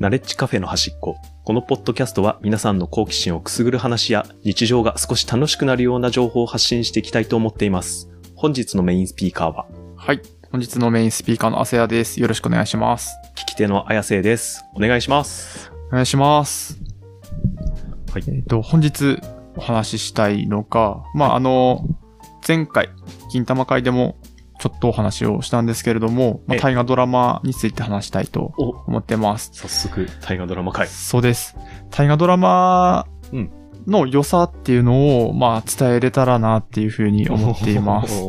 ナレッジカフェの端っこ。このポッドキャストは皆さんの好奇心をくすぐる話や日常が少し楽しくなるような情報を発信していきたいと思っています。本日のメインスピーカーは、はい。本日のメインスピーカーのアセヤです。よろしくお願いします。聞き手の綾瀬です。お願いします。お願いします。はいえっ、と、本日お話ししたいのが、まあ、あの、前回、金玉会でもちょっとお話をしたんですけれども、まあ、ええ大河ドラマについて話したいとお、思ってます。早速、大河ドラマ会。そうです。大河ドラマうんの良さっていうのを、まあ、伝えれたらなっていうふうに思っています。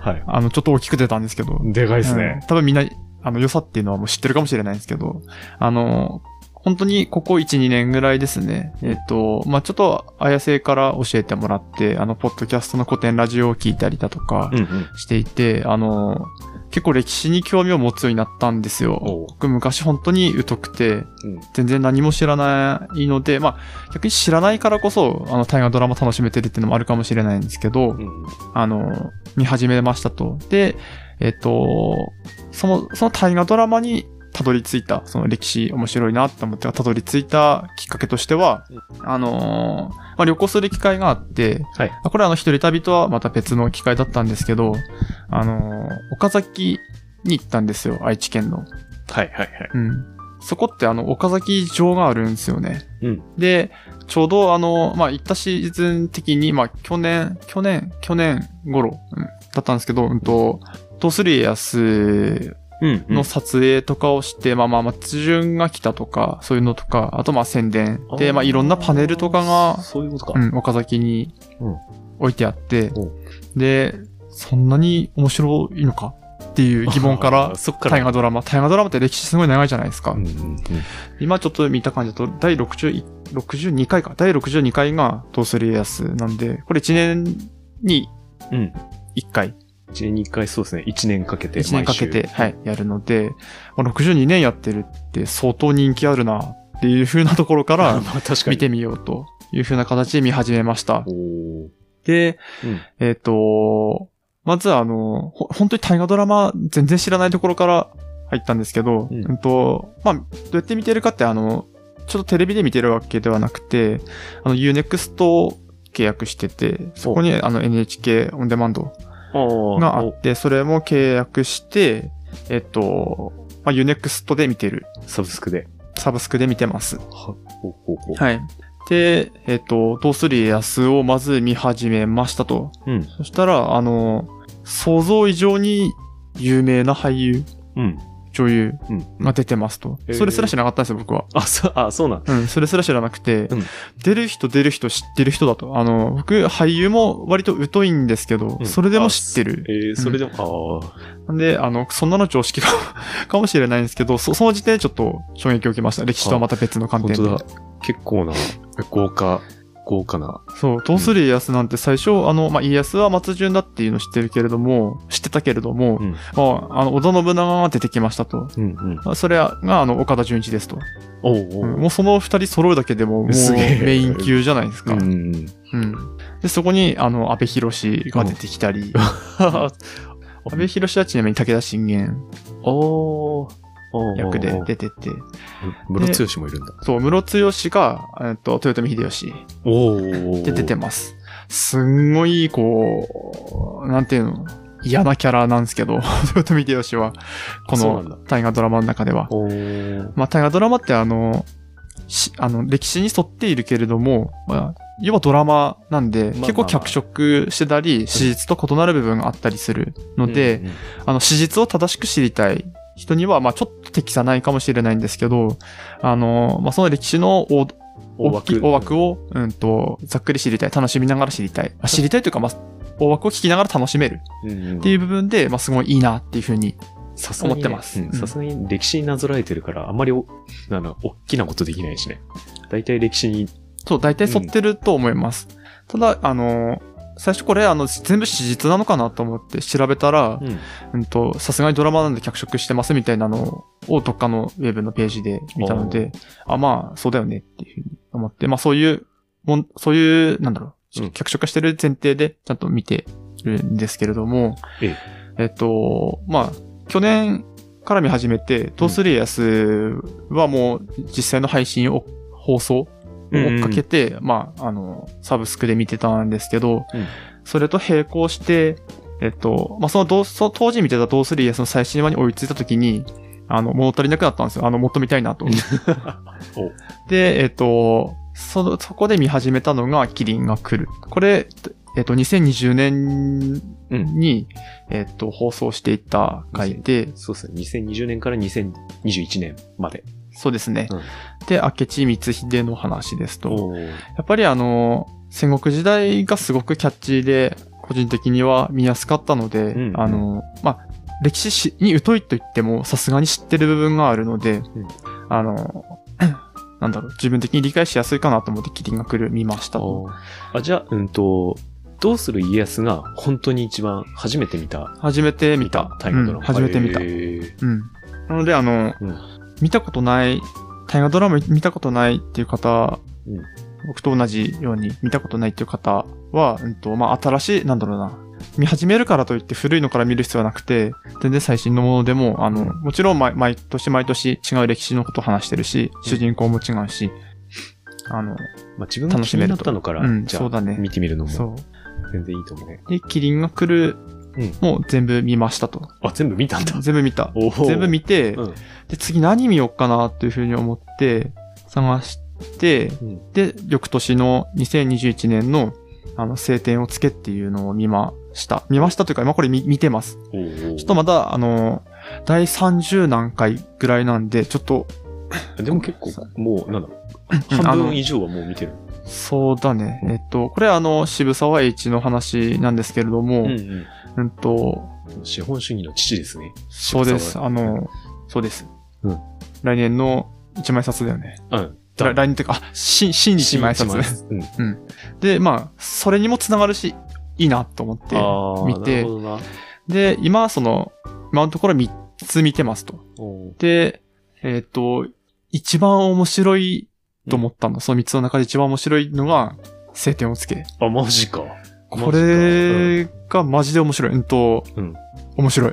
はい。あの、ちょっと大きく出たんですけど、でかいですうんね。多分みんな、あの、良さっていうのはもう知ってるかもしれないんですけど、あの、本当にここ1、2年ぐらいですね。えっと、まあ、ちょっと、綾瀬から教えてもらって、あの、ポッドキャストの古典ラジオを聞いたりだとかうんうん。していて、あの、結構歴史に興味を持つようになったんですよ。僕昔本当に疎くて、うん全然何も知らないので、まあ、逆に知らないからこそ、あの、大河ドラマ楽しめてるっていうのもあるかもしれないんですけど、うんあの、見始めましたと。で、えっと、その、その大河ドラマにたどり着いた、その歴史面白いなって思ってたどり着いたきっかけとしては、あのーまあ、旅行する機会があって、はいあこれはあの一人旅とはまた別の機会だったんですけど、あのー岡崎に行ったんですよ、愛知県の。はいはいはい。うん。そこってあの、岡崎城があるんですよね。うん。で、ちょうどあの、まあ、行ったシーズン的に、まあ、去年、去年、去年頃、うん、だったんですけど、うんと、トースリーエアスうんの撮影とかをして、まあまあ、松潤が来たとか、そういうのとか、あとまあ宣伝で、まあいろんなパネルとかが、そういうことか。うん、岡崎にうん置いてあっておう、で、そんなに面白いのか？っていう疑問かあらー、そっから。大河ドラマ、大河ドラマって歴史すごい長いじゃないですか。うんうんうん。今ちょっと見た感じだと、第60 62回か。第62回がトースリーエアスなんで、これ1年にうん。1回、1年に1回そうですね。1年かけて。1年かけて、はい、やるので、まあ62年やってるって相当人気あるなっていう風なところからま あ確かに。見てみようという風な形で見始めました。で、うんえっ、と、まずあの、ほ本当に大河ドラマ全然知らないところから入ったんですけど、ううんん、と、まあ、どうやって見てるかってあの、ちょっとテレビで見てるわけではなくて、あの、Unext を契約してて、そこにあの NHK オンデマンドがあおって、それも契約して、えっ、と、まあ、Unext で見てる。サブスクで。サブスクで見てます。はほうほうほう。はい。で、えっ、と、トースリー安をまず見始めましたと。うん。そしたら、あの、想像以上に有名な俳優、うん。女優うん。が出てますと。へーそれすら知らなかったんですよ、僕は。あ、そう、あ、そうなんだ。うん、それすら知らなくて、うん出る人出る人知ってる人だと。あの、僕、俳優も割と疎いんですけど、うんそれでも知ってる。えー、それでも、あなんで、あの、そんなの常識か かもしれないんですけど、そその時点でちょっと衝撃を受けました。歴史とはまた別のあ、観点で。結構な、豪華、豪華な。そう、トースリー家康なんて最初、あの、まあ、家康は松潤だっていうの知ってるけれども、知ってたけれども、うん。まあ、あの、織田信長が出てきましたと。うんうん。まあそれが、あの、岡田准一ですと。おうおうんう。もうその二人揃うだけでも、もうメイン級じゃないですか。ううん。ん。で、そこに、あの、安倍博士が出てきたり、安倍博士はちなみに武田信玄おー。役で出てて、ムロツヨシもいるんだ。そう、室が、えっと、豊臣秀吉おー。で出てます。すんごい、こう、なんていうの、嫌なキャラなんですけど、豊臣秀吉は、この大河ドラマの中では。まあ、大河ドラマってあの、しあの、歴史に沿っているけれども、まあ、要はドラマなんで、まあまあ結構脚色してたり、史実と異なる部分があったりするので、うんうんあの、史実を正しく知りたい人には、まあ、ちょっと適さないかもしれないんですけど、あの、まあ、その歴史の大大きい大枠を、うんと、ざっくり知りたい、楽しみながら知りたい。まあ知りたいというか、まあ、大枠を聞きながら楽しめるうんうんっていう部分で、まあ、すごいいいなっていうふうにさすがに思ってますうんさすがに歴史になぞらえてるから、あんまりお、なんだ、大きなことできないしね。大体歴史に、そう、大体沿ってると思います。ただ、あの、最初これ、あの、全部史実なのかなと思って調べたら、うん。うんと、さすがにドラマなんで脚色してますみたいなのをどっかのウェブのページで見たので、あ、まあ、そうだよねっていうふうに思って、まあそういう、もんそういう、なんだろう、うん。脚色してる前提でちゃんと見てるんですけれども、ええ。っと、まあ、去年から見始めて、どうする家康はもう実際の配信を、放送を追っかけて、まあ、あの、サブスクで見てたんですけど、うんそれと並行して、えっと、まあ、そのどう、その当時見てたどうする家康の最新話に追いついた時に、あの、物足りなくなったんですよ。あの、もっと見たいなと。お で、えっと、その、そこで見始めたのが、キリンが来る。これ、えっと、2020年うん。に、えっと、放送していた回で、そうですね。2020年から2021年まで。そうですね。うんで、明智光秀の話ですと。やっぱりあの、戦国時代がすごくキャッチーで、個人的には見やすかったので、うんあの、まあ、歴史史に疎いと言っても、さすがに知ってる部分があるので、あの、なんだろう、自分的に理解しやすいかなと思ってキリンが来る見ましたと。あ、じゃあ、うんと、どうする家康が本当に一番初めて見た、初めて見た。大河ドラマ。うん初めて見た。うん。なので、あの、うん見たことない、大河ドラマ見たことないっていう方、うん僕と同じように見たことないっていう方は、うんと、まあ、新しい、なんだろうな。見始めるからといって古いのから見る必要はなくて、全然最新のものでも、あの、うんもちろん毎毎年毎年違う歴史のことを話してるし、主人公も違うし、あの、まあ、自分が気になったのから、うんじゃあ、そうだね見てみるのそも全然いいと思うね。う。で、キリンが来るうん、もう全部見ましたと。あ、全部見たんだ。全部見た。全部見て、うん。で、次何見ようかなっていうふうに思って、探して、うん。で、翌年の2021年の、あの、晴天をつけっていうのを見ました。見ましたというか、今これ見見てます。ちょっとまだ、あの、第30何回ぐらいなんで、ちょっと、でも結構、もう、なんだろう。うん半分以上はもう見てる。そうだね。えっと、これあの、渋沢栄一の話なんですけれども、ううん、んうん。と、資本主義の父ですね。そうです。あの、そうです。うん来年の一枚札だよね。うん。来来年っていうか、あ、新、新日一枚札。うん。で、まあ、それにもつながるし、いいなと思って。ああ、見てなるほどな。で、今、その、今のところ3つ見てますと。で、えっ、と、一番面白いと思ったの、その3つの中で一番面白いのが、晴天をつけ。あ、マジか。これがマジで面白い。うんと、うん面白い。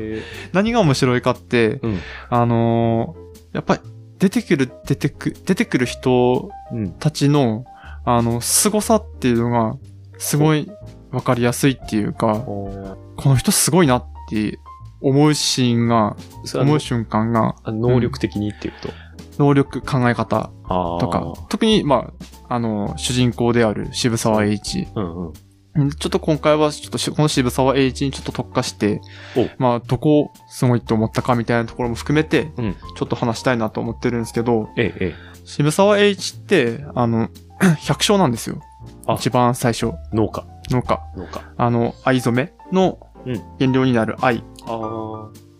何が面白いかって、ーうん。あのーやっぱり出てくる、出てく、出てくる人うん。たちの、あの、凄さっていうのが、すごいわかりやすいっていうか、この人すごいなって思うシーンが、思う瞬間が、あ能力的にっていうこと？能力、考え方。とか、特に、まあ、あの、主人公である渋沢栄一。うんうん。んちょっと今回は、ちょっとしこの渋沢栄一にちょっと特化してお、まあ、どこをすごいと思ったかみたいなところも含めて、うんちょっと話したいなと思ってるんですけど、ええ、え渋沢栄一って、あの、百姓なんですよ。あ一番最初、え。農家。農家。農家。あの、藍染めのうん原料になる藍、ああ。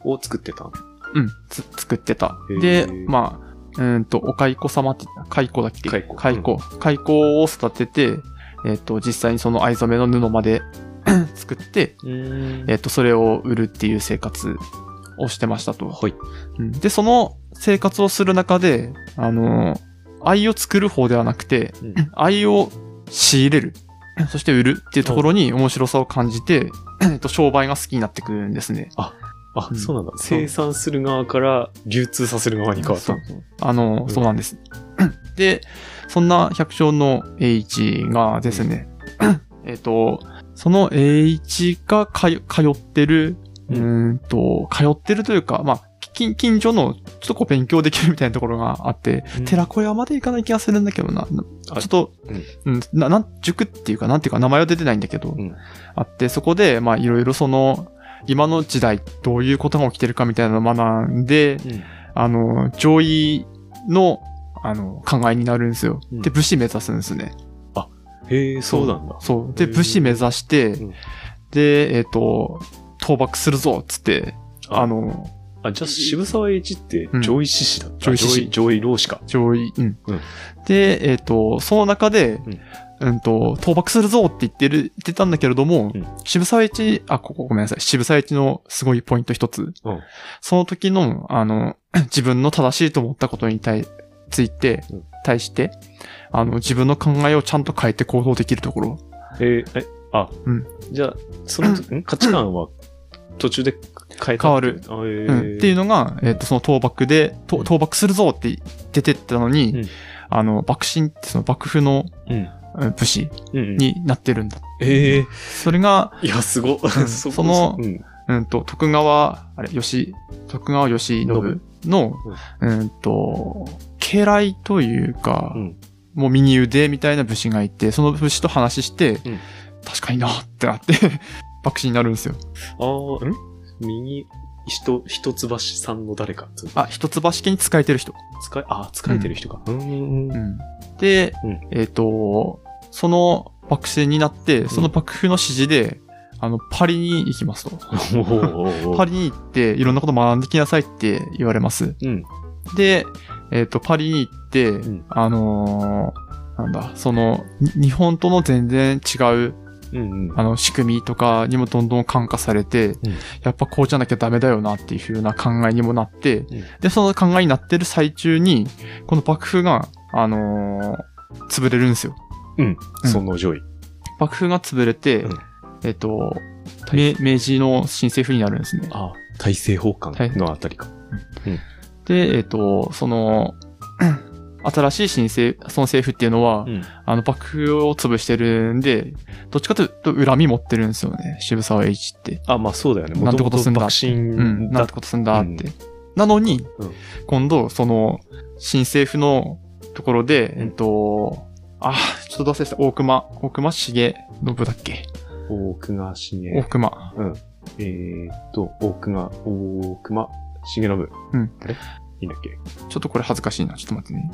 を作ってた。うん、つ作ってたで、まあ、うーんと、お蚕様って、蚕だっけ？蚕蚕。蚕を育てて、えっ、と、実際にその藍染めの布まで 作って、うんえっ、と、それを売るっていう生活をしてましたと。はい。うんで、その生活をする中で、あの、藍を作る方ではなくて、うん 藍を仕入れる。そして売るっていうところに面白さを感じて、えっと、商売が好きになってくるんですね。あう、ん。そうなんだ。生産する側から流通させる側に変わった。そう。そう。あの、うん。そうなんです。で、そんな百姓の栄一がですね、えっと、その栄一がかよ通ってる、ううんと、通ってるというか、まあ、近近所のちょっとこう勉強できるみたいなところがあって、うん。寺子屋まで行かない気がするんだけどな。ちょっと、うん。うん、な、なん、塾っていうか、なんていうか、名前は出てないんだけど、うん。あって、そこで、まあ、いろいろその、今の時代、どういうことが起きてるかみたいなのを学んで、うんあの、上位の、あの、考えになるんですよ。うんで、武士目指すんですね。へえ、そうなんだ。そう。で、武士目指して、うんで、えっ、と、倒幕するぞっつって、あの、あ、じゃあ渋沢栄一ってうん上位志士だった？上位志士上位上位老子か。上位、うん。うんで、えっ、と、その中で、うん、と、倒幕するぞって言ってる、言ってたんだけれども、うん渋沢栄一、あ、ここごめんなさい。渋沢栄一のすごいポイント一つ。うんその時の、あの、自分の正しいと思ったことに対、ついて、うん対して、あの、自分の考えをちゃんと変えて行動できるところ。えーえ、あ、うんじゃあ、その、ん？価値観は途中で変えた？変わる。あえうんーっていうのが、えっ、と、その倒幕で、と倒幕するぞって出てったのに、うんあの、幕臣ってその幕府のうん。うん武士うんうん。になってるんだ。ええそれが、いや、すご。ん そのうん。うんと、徳川、あれ、吉、徳川義信の、うんと、家来というか、うんもう右腕みたいな武士がいて、その武士と話して、うん確かになってなって、幕臣になるんですよ。ああ、ん？右、ひと、一橋さんの誰か。あ、一橋家に仕えてる人。使い、あ、使えてる人か。うん。うんうんで、うんえっ、と、その幕臣になって、その幕府の指示で、あの、パリに行きますと。パリに行って、いろんなこと学んできなさいって言われます。うん。で、えっ、と、パリに行って、んあのーなんだ、その、に日本との全然違う、うんうん。あの、仕組みとかにもどんどん感化されて、んやっぱこうじゃなきゃダメだよなっていう風な考えにもなって、んで、その考えになってる最中に、この幕府が、あのー潰れるんですよ。うん。うんその上位。幕府が潰れて、うんえっ、と、明明治の新政府になるんですね。あ大政奉還のあたりか。で、えっ、と、その、新しい新政、その政府っていうのは、うん。あの、幕府を潰してるんで、どっちかというと恨み持ってるんですよね、渋沢栄一って。あ、まあそうだよね。なんてことすんだうん、なだんてことすんだって。なのに、うん今度、その、新政府のところで、うんえっと、あ、ちょっとどうせした、大熊、大熊重信だっけ？大久賀重大熊。うん。えーっと、大久賀、大熊重信。うん。あれ？いいんだっけ？ちょっとこれ恥ずかしいな。ちょっと待ってね。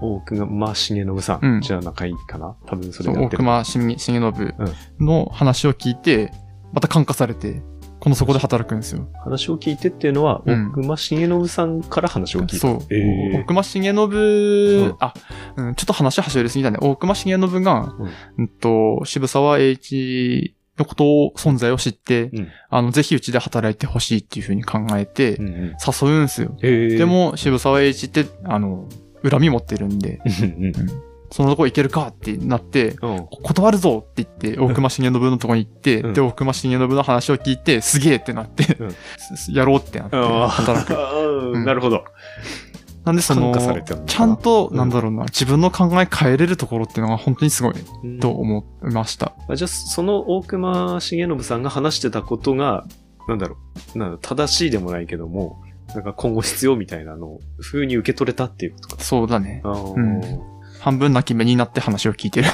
大久賀ま重信さん。うんじゃあ仲いいかな？多分それでやってる。大熊重重信の話を聞いて、また感化されて、このそこで働くんですよ。話を聞いてっていうのは、うん大久間重信さんから話を聞いた。そう。え大熊重信、んあ、うん、ちょっと話はしょりすぎたね。大熊重信が、うんうんと、渋沢栄一のことを、存在を知って、うんあの、ぜひうちで働いてほしいっていうふうに考えて、うんうん。誘うんすよ。えーで、も、渋沢栄一って、あの、恨み持ってるんで、うんそのとこ行けるかってなって。断るぞって言って、大熊重信のとこに行って、うんで、大熊重信の話を聞いて、すげえってなって、やろうってなって、あ働く。なるほど。なんでそのちゃんと、うんなんだろうな、自分の考え変えれるところっていうのが本当にすごいうんと思いました。あじゃあ、その大久間重信さんが話してたことが、なんだろう、なんだ正しいでもないけども、なんか今後必要みたいなのを、風に受け取れたっていうことか。そうだね。うん半分泣き目になって話を聞いてる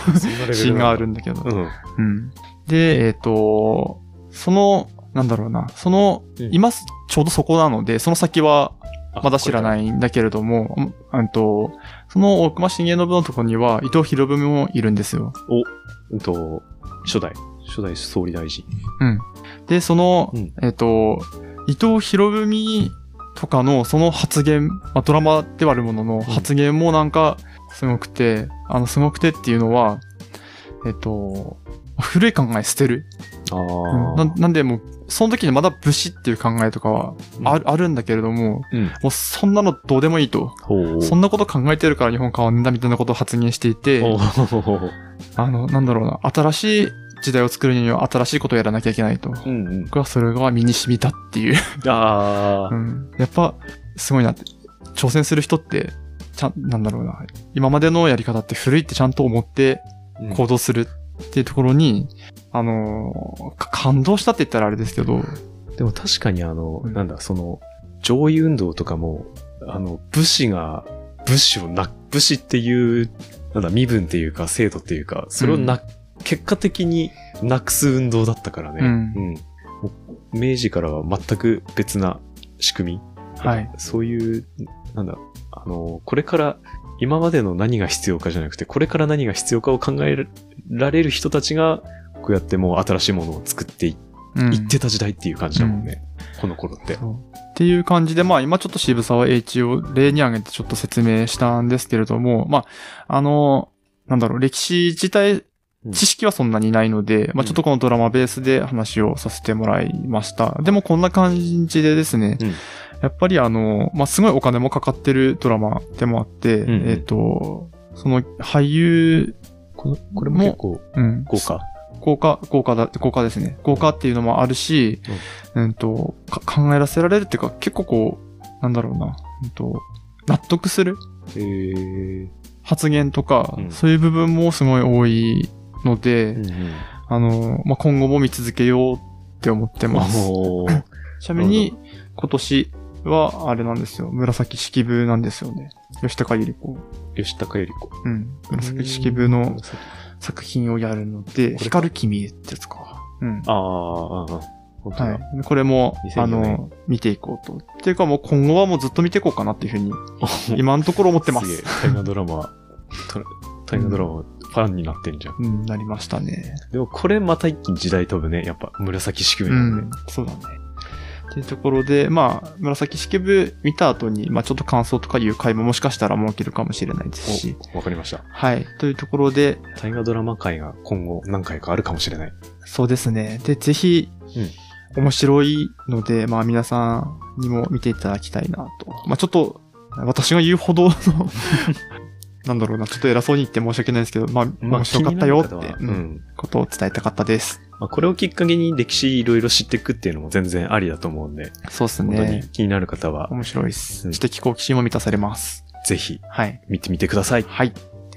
シーンがあるんだけど。うん。うん。で、えっ、と、その、なんだろうな、その、うん今す、ちょうどそこなので、その先はあまだ知らないんだけれども、うんうんと、その大隈重信のところには伊藤博文もいるんですよ。うんと、初代、初代総理大臣。うん。で、その、うんえっ、と、伊藤博文とかのその発言、まあ、ドラマではあるものの発言もなんかすごくて、あの、すごくてっていうのは、えっ、と、古い考え捨てる。あうんあ。ななんでもう、その時にまだ武士っていう考えとかはあ,、あるんだけれども、うん。もうそんなのどうでもいいと。そんなこと考えてるから日本変わんだみたいなことを発言していて、あの、なんだろうな、新しい時代を作るには新しいことをやらなきゃいけないと。うんうん。僕はそれが身に染みたっていう。ああ。うん。やっぱ、すごいなって。挑戦する人って、ちゃん、なんだろうな。今までのやり方って古いってちゃんと思ってうん行動するっていうところに、あの感動したって言ったらあれですけど、でも確かにあの、うんなんだ、その、上位運動とかも、あの、武士が、武士をな、武士っていう、なんだ、身分っていうか、制度っていうか、それをな、結果的になくす運動だったからね。うんもう明治からは全く別な仕組み。はい。そういう、なんだ、あの、これから、今までの何が必要かじゃなくて、これから何が必要かを考えられる人たちが、こうやってもう新しいものを作っていってた時代っていう感じだもんね。この頃って。っていう感じで、まあ今ちょっと渋沢栄一を例に挙げてちょっと説明したんですけれども、まあ、あの、なんだろう、歴史自体うん、知識はそんなにないので、まあちょっとこのドラマベースで話をさせてもらいました。でもこんな感じでですね、うん。やっぱりあの、まあすごいお金もかかってるドラマでもあって、うんうん。えっ、と、その俳優、これも結構うん、豪華？豪華、豪華だ、豪華ですね。豪華っていうのもあるし、うん、と、か考えらせられるっていうか、結構こう、なんだろうな、うんと、納得する発言とか、うん。そういう部分もすごい多いので、うんうんあの、まあ、今後も見続けようって思ってます。ちなみに、今年は、あれなんですよ。紫式部なんですよね。吉高由里子。吉高由里子。うん。紫式部の紫作品をやるので、光る君ってやつか。うん。あーあ。はい。これも、2004あの、見ていこうと。っていうかもう今後はもうずっと見ていこうかなっていうふうに、今のところ思ってますげえ。大河ドラマ、と大河ドラマファンになってんじゃん。うん、なりましたね。でもこれまた一気に時代飛ぶね。やっぱ紫式部うなんで。ん、そうだね。っていうところで、まあ、紫式部見た後に、まあちょっと感想とかいう回ももしかしたら設けるかもしれないですし。お、わかりました。はい。というところで、大河ドラマ界が今後何回かあるかもしれない。そうですね。で、ぜひ、面白いので、まあ皆さんにも見ていただきたいなと。まあちょっと、私が言うほどの、なんだろうな、ちょっと偉そうに言って申し訳ないですけど、まあまあ面白かったよって、ううんん。ことを伝えたかったです。まあ、これをきっかけに歴史いろいろ知っていくっていうのも全然ありだと思うんで、そうです本当にね。気になる方は、面白いです。うん知的好奇心も満たされます。ぜひはい。見てみてください。はい。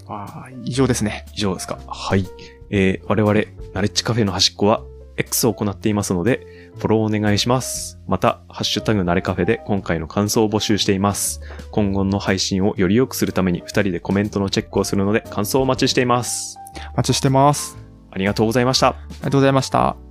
あー以上ですね。以上ですか。はい。えー、我々、ナレッジカフェの端っこは X を行っていますので、フォローお願いします。また、ハッシュタグナレカフェで今回の感想を募集しています。今後の配信をより良くするために2人でコメントのチェックをするので感想をお待ちしています。お待ちしてます。ありがとうございました。ありがとうございました。